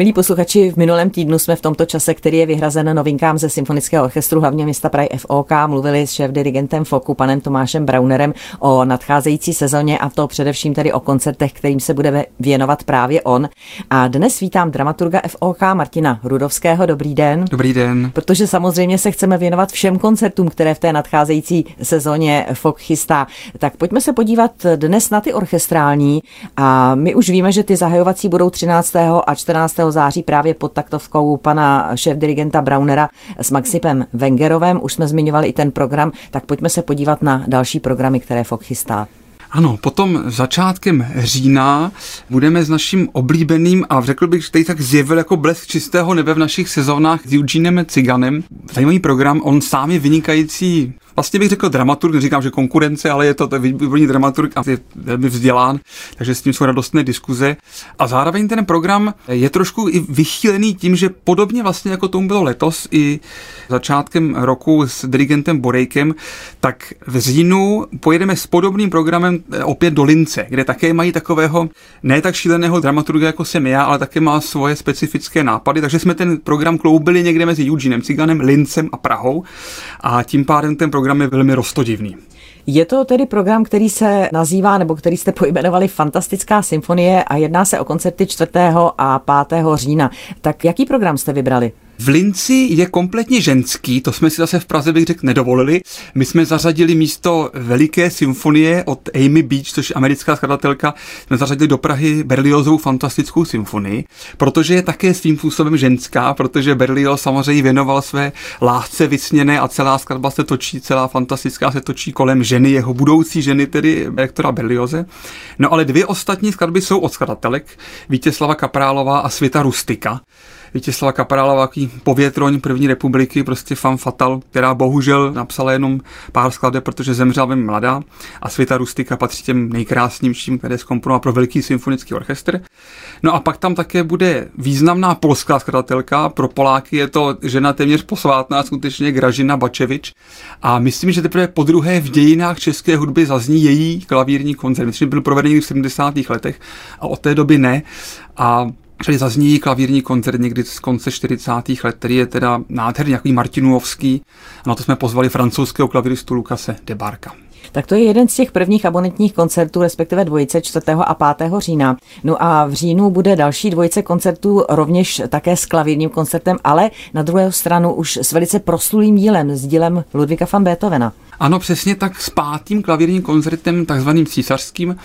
Milí posluchači, v minulém týdnu jsme v tomto čase, který je vyhrazen novinkám ze Symfonického orchestru hlavně města Prahy FOK, mluvili s šéf-dirigentem FOKu, panem Tomášem Braunerem, o nadcházející sezóně a to především tedy o koncertech, kterým se bude věnovat právě on. A dnes vítám dramaturga FOK Martina Rudovského. Dobrý den. Dobrý den. Protože samozřejmě se chceme věnovat všem koncertům, které v té nadcházející sezóně FOK chystá. Tak pojďme se podívat dnes na ty orchestrální a my už víme, že ty zahajovací budou 13. a 14 září právě pod taktovkou pana šéf-dirigenta Braunera s Maxipem Wengerovem. Už jsme zmiňovali i ten program, tak pojďme se podívat na další programy, které FOK chystá. Ano, potom začátkem října budeme s naším oblíbeným a řekl bych, že tady tak zjevil jako blesk čistého nebe v našich sezónách s Eugenem Ciganem. Zajímavý program, on sám je vynikající vlastně bych řekl dramaturg, neříkám, že konkurence, ale je to, výborný dramaturg a je velmi vzdělán, takže s tím jsou radostné diskuze. A zároveň ten program je trošku i vychýlený tím, že podobně vlastně jako tomu bylo letos i začátkem roku s dirigentem Borejkem, tak v říjnu pojedeme s podobným programem opět do Lince, kde také mají takového ne tak šíleného dramaturga, jako jsem já, ale také má svoje specifické nápady, takže jsme ten program kloubili někde mezi Eugenem Ciganem, Lincem a Prahou a tím pádem ten program program je velmi rostodivný. Je to tedy program, který se nazývá, nebo který jste pojmenovali Fantastická symfonie a jedná se o koncerty 4. a 5. října. Tak jaký program jste vybrali? V Linci je kompletně ženský, to jsme si zase v Praze bych řekl nedovolili. My jsme zařadili místo veliké symfonie od Amy Beach, což je americká skladatelka, jsme zařadili do Prahy Berliozovou fantastickou symfonii, protože je také svým způsobem ženská, protože Berlioz samozřejmě věnoval své lásce vysněné a celá skladba se točí, celá fantastická se točí kolem ženy, jeho budoucí ženy, tedy rektora Berlioze. No ale dvě ostatní skladby jsou od skladatelek, Vítězslava Kaprálová a Světa Rustika. Vítězslava Kaprálová, takový povětroň první republiky, prostě fan fatal, která bohužel napsala jenom pár skladeb, protože zemřela velmi mladá a Světa Rustika patří těm nejkrásnějším, které zkomponovala pro veliký symfonický orchestr. No a pak tam také bude významná polská skladatelka, pro Poláky je to žena téměř posvátná, skutečně Gražina Bačevič a myslím, že teprve po druhé v dějinách české hudby zazní její klavírní koncert. Myslím, že byl provedený v 70. letech a od té doby ne. A Čili zazní klavírní koncert někdy z konce 40. let, který je teda nádherný, nějaký Martinuovský. A na to jsme pozvali francouzského klaviristu Lukase Debarka. Tak to je jeden z těch prvních abonentních koncertů, respektive dvojice 4. a 5. října. No a v říjnu bude další dvojice koncertů rovněž také s klavírním koncertem, ale na druhou stranu už s velice proslulým dílem, s dílem Ludvíka van Beethovena. Ano, přesně tak s pátým klavírním koncertem, takzvaným císařským,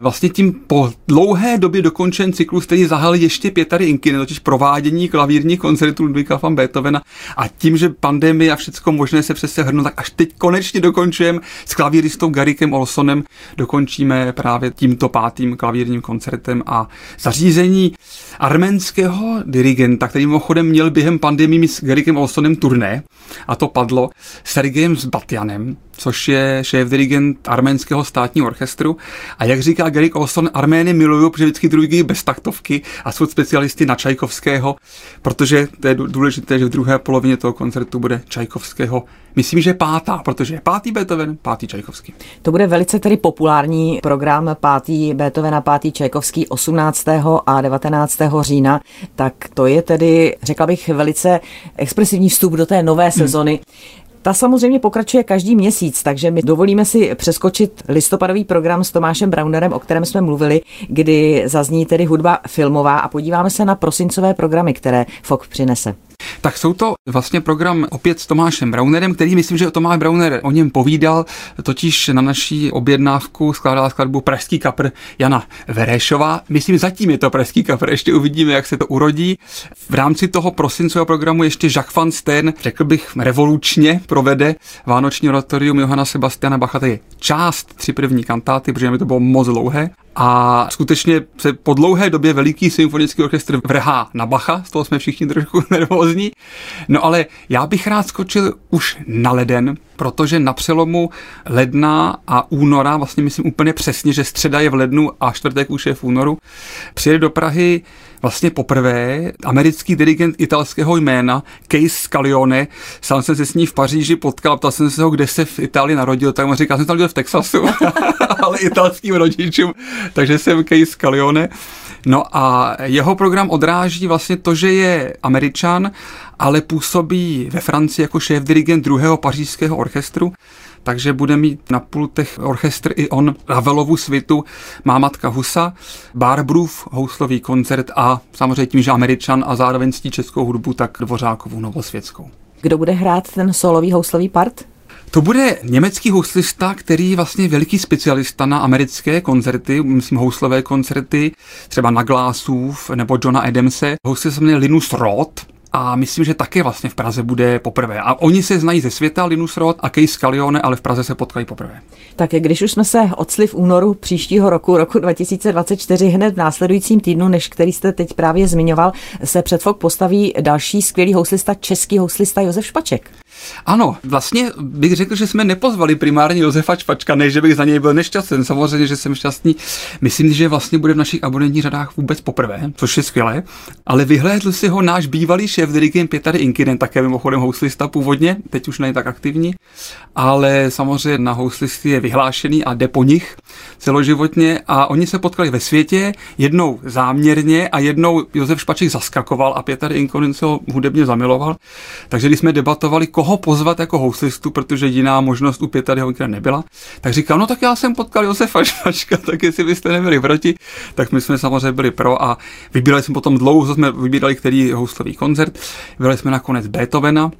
vlastně tím po dlouhé době dokončen cyklus, který zahal ještě Pětary Inkiny, totiž provádění klavírních koncertů Ludvíka van Beethovena. A tím, že pandemie a všechno možné se přece hrnou, tak až teď konečně dokončujeme s klavíristou Garikem Olsonem, dokončíme právě tímto pátým klavírním koncertem a zařízení arménského dirigenta, který mimochodem měl během pandemie s Garikem Olsonem turné. A to padlo, Sergejem Zbatjanem, což je šéf-dirigent arménského státního orchestru. A jak říká Gerik Olson, Armény milují, protože vždycky druhý bez taktovky a jsou specialisty na Čajkovského, protože to je důležité, že v druhé polovině toho koncertu bude Čajkovského. Myslím, že pátá, protože je pátý Beethoven, pátý Čajkovský. To bude velice tedy populární program pátý Beethoven a pátý Čajkovský 18. a 19. října. Tak to je tedy, řekla bych, velice expresivní vstup do té nové sezony. Hmm. Ta samozřejmě pokračuje každý měsíc, takže my dovolíme si přeskočit listopadový program s Tomášem Braunerem, o kterém jsme mluvili, kdy zazní tedy hudba filmová a podíváme se na prosincové programy, které FOK přinese. Tak jsou to vlastně program opět s Tomášem Braunerem, který myslím, že Tomáš Brauner o něm povídal, totiž na naší objednávku skládala skladbu Pražský kapr Jana Verešová. Myslím, zatím je to Pražský kapr, ještě uvidíme, jak se to urodí. V rámci toho prosincového programu ještě Jacques van Steen, řekl bych, revolučně provede Vánoční oratorium Johana Sebastiana Bacha, to je část tři první kantáty, protože mi to bylo moc dlouhé. A skutečně se po dlouhé době veliký symfonický orchestr vrhá na Bacha, z toho jsme všichni trošku nervózní. No ale já bych rád skočil už na leden, protože na přelomu ledna a února, vlastně myslím úplně přesně, že středa je v lednu a čtvrtek už je v únoru, přijede do Prahy vlastně poprvé americký dirigent italského jména Case Scalione, sám jsem se s ní v Paříži potkal, ptal jsem se ho, kde se v Itálii narodil, tak mu říkal, jsem tam v Texasu, ale italským rodičům, takže jsem Case Scalione. No a jeho program odráží vlastně to, že je američan, ale působí ve Francii jako šéf dirigent druhého pařížského orchestru takže bude mít na pultech orchestr i on Ravelovu svitu Má matka Husa, Barbrův houslový koncert a samozřejmě tím, že američan a zároveň ctí českou hudbu, tak Dvořákovou novosvětskou. Kdo bude hrát ten solový houslový part? To bude německý houslista, který je vlastně veliký specialista na americké koncerty, myslím houslové koncerty, třeba na Glásův nebo Johna Adamse. Houslista se jmenuje Linus Roth a myslím, že také vlastně v Praze bude poprvé. A oni se znají ze světa, Linus Roth a Case Scalione, ale v Praze se potkají poprvé. Tak když už jsme se odsli v únoru příštího roku, roku 2024, hned v následujícím týdnu, než který jste teď právě zmiňoval, se před fok postaví další skvělý houslista, český houslista Josef Špaček. Ano, vlastně bych řekl, že jsme nepozvali primárně Josefa Čpačka, než že bych za něj byl nešťastný. Samozřejmě, že jsem šťastný. Myslím, že vlastně bude v našich abonentních řadách vůbec poprvé, což je skvělé. Ale vyhlédl si ho náš bývalý šéf dirigent Pětary Inkinen, také mimochodem houslista původně, teď už není tak aktivní, ale samozřejmě na houslisty je vyhlášený a jde po nich celoživotně a oni se potkali ve světě, jednou záměrně a jednou Josef Špaček zaskakoval a Pětary Inkinen se ho hudebně zamiloval. Takže když jsme debatovali, koho pozvat jako houslistu, protože jiná možnost u Pětaryho nebyla, tak říkal, no tak já jsem potkal Josefa Špačka, tak jestli byste nebyli proti, tak my jsme samozřejmě byli pro a vybírali jsme potom dlouho, jsme vybírali, který houslový koncert, byli jsme nakonec Beethovena,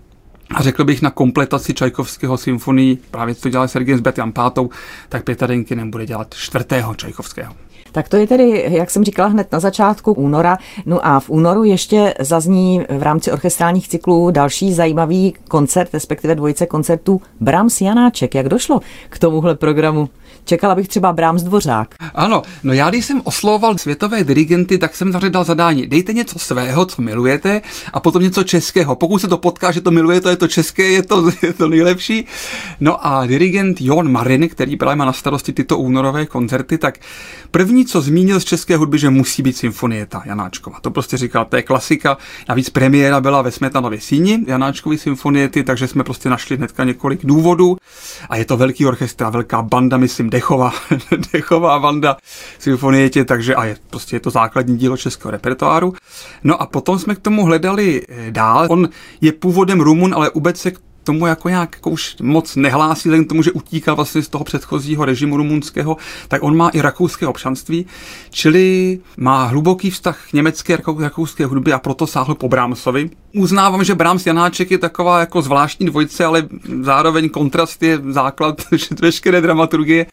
a řekl bych na kompletaci Čajkovského symfonii, právě co dělal Sergej s Betjan Pátou, tak Pěta Denkinen bude dělat čtvrtého Čajkovského. Tak to je tedy, jak jsem říkala, hned na začátku února. No a v únoru ještě zazní v rámci orchestrálních cyklů další zajímavý koncert, respektive dvojice koncertů Brahms Janáček. Jak došlo k tomuhle programu? Čekala bych třeba Brahms Dvořák. Ano, no já když jsem oslovoval světové dirigenty, tak jsem zařadal zadání. Dejte něco svého, co milujete, a potom něco českého. Pokud se to potká, že to milujete, je to české, je to, je to nejlepší. No a dirigent Jon Marin, který právě má na starosti tyto únorové koncerty, tak první, co zmínil z české hudby, že musí být symfonieta Janáčkova. To prostě říkal, to je klasika. Navíc premiéra byla ve Smetanově síni Janáčkovy symfoniety, takže jsme prostě našli hnedka několik důvodů. A je to velký orchestr, velká banda, myslím, dechová, dechová banda symfonietě, takže a je, prostě je to základní dílo českého repertoáru. No a potom jsme k tomu hledali eh, dál. On je původem Rumun, ale vůbec se k tomu jako nějak jako už moc nehlásí, k tomu, že utíkal vlastně z toho předchozího režimu rumunského, tak on má i rakouské občanství, čili má hluboký vztah k německé rakouské hudbě a proto sáhl po Brahmsovi. Uznávám, že Brahms Janáček je taková jako zvláštní dvojice, ale zároveň kontrast je základ veškeré dramaturgie,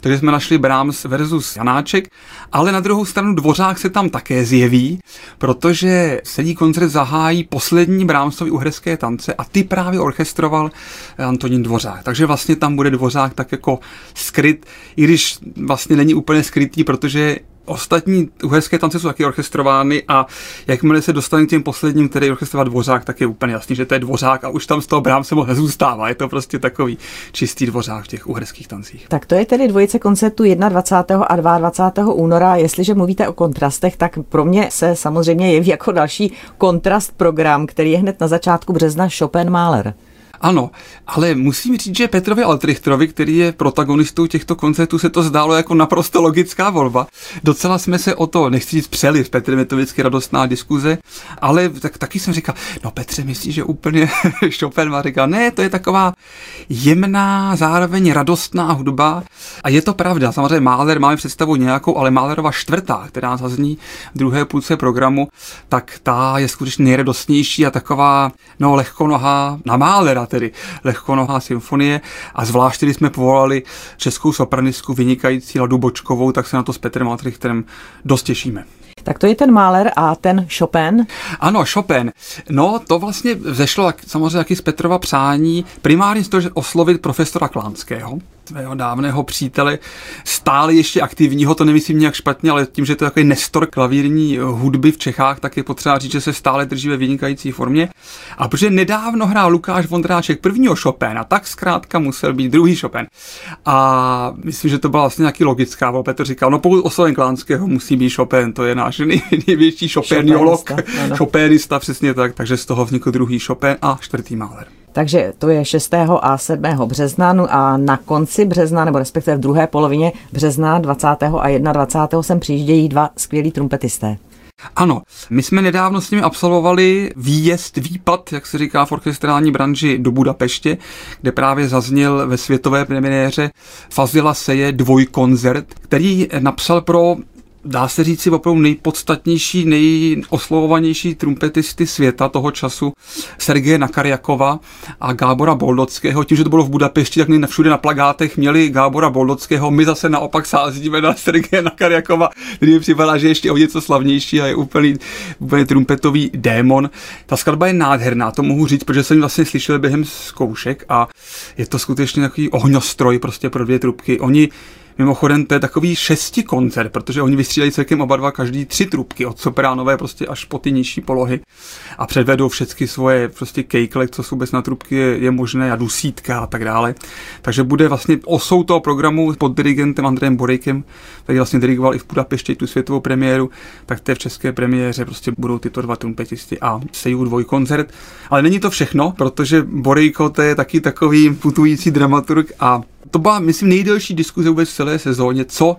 takže jsme našli Brahms versus Janáček, ale na druhou stranu Dvořák se tam také zjeví, protože sedí koncert zahájí poslední Brahmsovy uherské tance a ty právě orchestr ilustroval Antonín Dvořák. Takže vlastně tam bude Dvořák tak jako skryt, i když vlastně není úplně skrytý, protože Ostatní uherské tance jsou taky orchestrovány a jakmile se dostane k těm posledním, který orchestrovat dvořák, tak je úplně jasný, že to je dvořák a už tam z toho brám se moc nezůstává. Je to prostě takový čistý dvořák v těch uherských tancích. Tak to je tedy dvojice koncertu 21. a 22. února. Jestliže mluvíte o kontrastech, tak pro mě se samozřejmě jeví jako další kontrast program, který je hned na začátku března Chopin Mahler. Ano, ale musím říct, že Petrovi Altrichtrovi, který je protagonistou těchto koncertů, se to zdálo jako naprosto logická volba. Docela jsme se o to, nechci říct, přeli, s Petrem je to vždycky radostná diskuze, ale tak, taky jsem říkal, no Petře, myslíš, že úplně Chopin má říkal, ne, to je taková jemná, zároveň radostná hudba. A je to pravda, samozřejmě Mahler máme představu nějakou, ale Mahlerova čtvrtá, která zazní v druhé půlce programu, tak ta je skutečně nejradostnější a taková, no, lehkonohá na Mahlera tedy lehkonohá symfonie a zvlášť, když jsme povolali českou sopranistku vynikající Ladu Bočkovou, tak se na to s Petrem Altrichterem dost těšíme. Tak to je ten Mahler a ten Chopin? Ano, Chopin. No, to vlastně vzešlo samozřejmě taky z Petrova přání, primárně z toho, že oslovit profesora Klánského, tvého dávného přítele, stále ještě aktivního, to nemyslím nějak špatně, ale tím, že to je takový nestor klavírní hudby v Čechách, tak je potřeba říct, že se stále drží ve vynikající formě. A protože nedávno hrál Lukáš Vondráček prvního Chopina, tak zkrátka musel být druhý Chopin. A myslím, že to byla vlastně nějaký logická volba, to říkal, no pokud osloven Klánského musí být Chopin, to je náš největší Chopiniolog, Chopinista, přesně tak, takže z toho vznikl druhý Chopin a čtvrtý Mahler. Takže to je 6. a 7. března no a na konci března, nebo respektive v druhé polovině března 20. a 21. sem přijíždějí dva skvělí trumpetisté. Ano, my jsme nedávno s nimi absolvovali výjezd, výpad, jak se říká v orchestrální branži, do Budapeště, kde právě zazněl ve světové premiéře Fazila Seje dvojkoncert, který napsal pro dá se říct si opravdu nejpodstatnější, nejoslovovanější trumpetisty světa toho času, Sergeje Nakarjakova a Gábora Boldockého. Tím, že to bylo v Budapešti, tak všude na plagátech měli Gábora Boldockého. My zase naopak sázíme na Sergeje Nakarjakova, který mi připadá, že je ještě o něco slavnější a je úplný, úplně trumpetový démon. Ta skladba je nádherná, to mohu říct, protože jsem ji vlastně slyšel během zkoušek a je to skutečně takový ohňostroj prostě pro dvě trubky. Oni Mimochodem, to je takový šesti koncert, protože oni vystřídají celkem oba dva každý tři trubky, od sopránové prostě až po ty nižší polohy a předvedou všechny svoje prostě kejkle, co jsou bez na trubky je, je možné a dusítka a tak dále. Takže bude vlastně osou toho programu pod dirigentem Andrejem Borejkem, který vlastně dirigoval i v Budapešti tu světovou premiéru, tak té v české premiéře prostě budou tyto dva trumpetisti a Seju dvojkoncert. Ale není to všechno, protože Borejko to je taky takový putující dramaturg a to byla, myslím, nejdelší diskuze vůbec v celé sezóně, co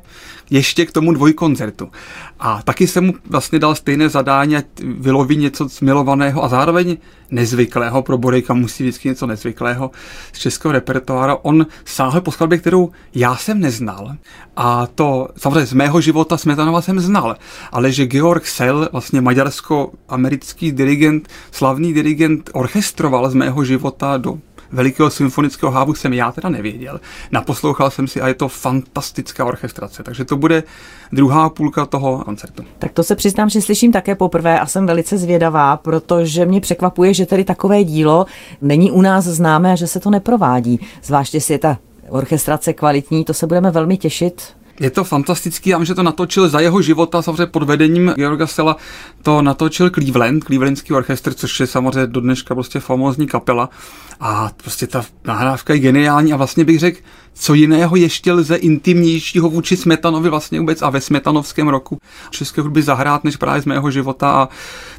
ještě k tomu dvojkoncertu. A taky jsem mu vlastně dal stejné zadání, ať vyloví něco smilovaného a zároveň nezvyklého, pro Borejka musí vždycky něco nezvyklého z českého repertoára. On sáhl po skladbě, kterou já jsem neznal a to samozřejmě z mého života Smetanova jsem znal, ale že Georg Sell, vlastně maďarsko-americký dirigent, slavný dirigent, orchestroval z mého života do velikého symfonického hávu jsem já teda nevěděl. Naposlouchal jsem si a je to fantastická orchestrace, takže to bude druhá půlka toho koncertu. Tak to se přiznám, že slyším také poprvé a jsem velice zvědavá, protože mě překvapuje, že tady takové dílo není u nás známé a že se to neprovádí. Zvláště jestli je ta orchestrace kvalitní, to se budeme velmi těšit. Je to fantastický, já že to natočil za jeho života, samozřejmě pod vedením Georga Sela, to natočil Cleveland, Clevelandský orchestr, což je samozřejmě do dneška prostě famózní kapela. A prostě ta nahrávka je geniální a vlastně bych řekl, co jiného ještě lze intimnějšího vůči Smetanovi vlastně vůbec a ve Smetanovském roku české hudby zahrát, než právě z mého života a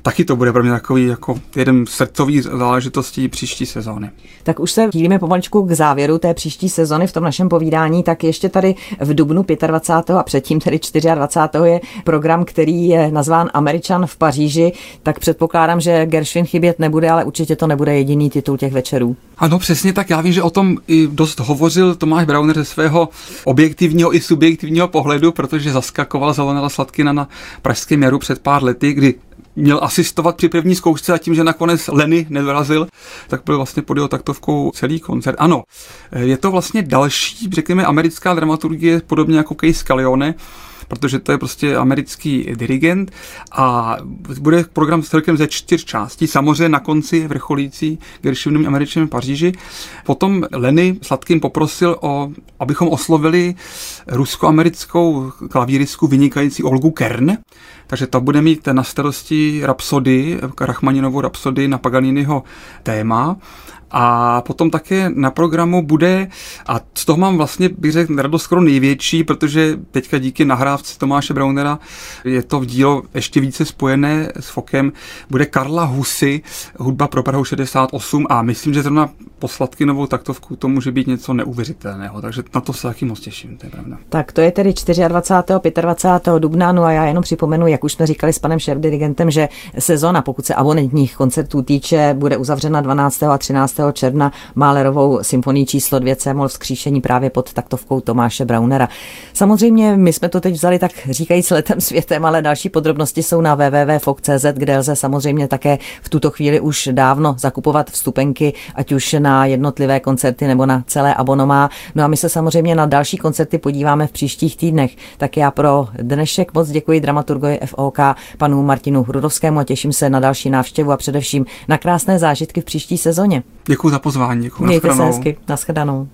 taky to bude pro mě takový jako jeden srdcový záležitostí příští sezóny. Tak už se chýlíme pomaličku k závěru té příští sezony v tom našem povídání, tak ještě tady v Dubnu 25. a předtím tedy 24. je program, který je nazván Američan v Paříži, tak předpokládám, že Gershwin chybět nebude, ale určitě to nebude jediný titul těch večerů. Ano, přesně tak. Já vím, že o tom i dost hovořil Tomáš Brauner ze svého objektivního i subjektivního pohledu, protože zaskakoval Zelenela Sladkina na Pražském jaru před pár lety, kdy měl asistovat při první zkoušce a tím, že nakonec Leny nevyrazil, tak byl vlastně pod jeho taktovkou celý koncert. Ano, je to vlastně další, řekněme, americká dramaturgie, podobně jako Case Scalione, protože to je prostě americký dirigent a bude program celkem ze čtyř částí. Samozřejmě na konci vrcholící Gershwinovým američaným Paříži. Potom Lenny Sladkým poprosil, o, abychom oslovili rusko-americkou klavíristku vynikající Olgu Kern, takže ta bude mít na starosti Rapsody, Rachmaninovu Rapsody na Paganiniho téma. A potom také na programu bude, a z toho mám vlastně, bych řekl, radost skoro největší, protože teďka díky nahrávce Tomáše Braunera je to v dílo ještě více spojené s Fokem, bude Karla Husy, hudba pro Prahu 68 a myslím, že zrovna po Sladkinovou taktovku to může být něco neuvěřitelného, takže na to se taky moc těším, to je pravda. Tak to je tedy 24. 25. dubna, no a já jenom připomenu, jak už jsme říkali s panem šéf-dirigentem, že sezona, pokud se abonentních koncertů týče, bude uzavřena 12. a 13 června Málerovou symfonii číslo 2 C-moll vzkříšení právě pod taktovkou Tomáše Braunera. Samozřejmě my jsme to teď vzali tak říkajíc letem světem, ale další podrobnosti jsou na www.fok.cz, kde lze samozřejmě také v tuto chvíli už dávno zakupovat vstupenky, ať už na jednotlivé koncerty nebo na celé abonomá. No a my se samozřejmě na další koncerty podíváme v příštích týdnech. Tak já pro dnešek moc děkuji dramaturgovi FOK panu Martinu Hrudovskému a těším se na další návštěvu a především na krásné zážitky v příští sezóně. Děkuji za pozvání. Děkuji. Mějte se hezky. Naschledanou.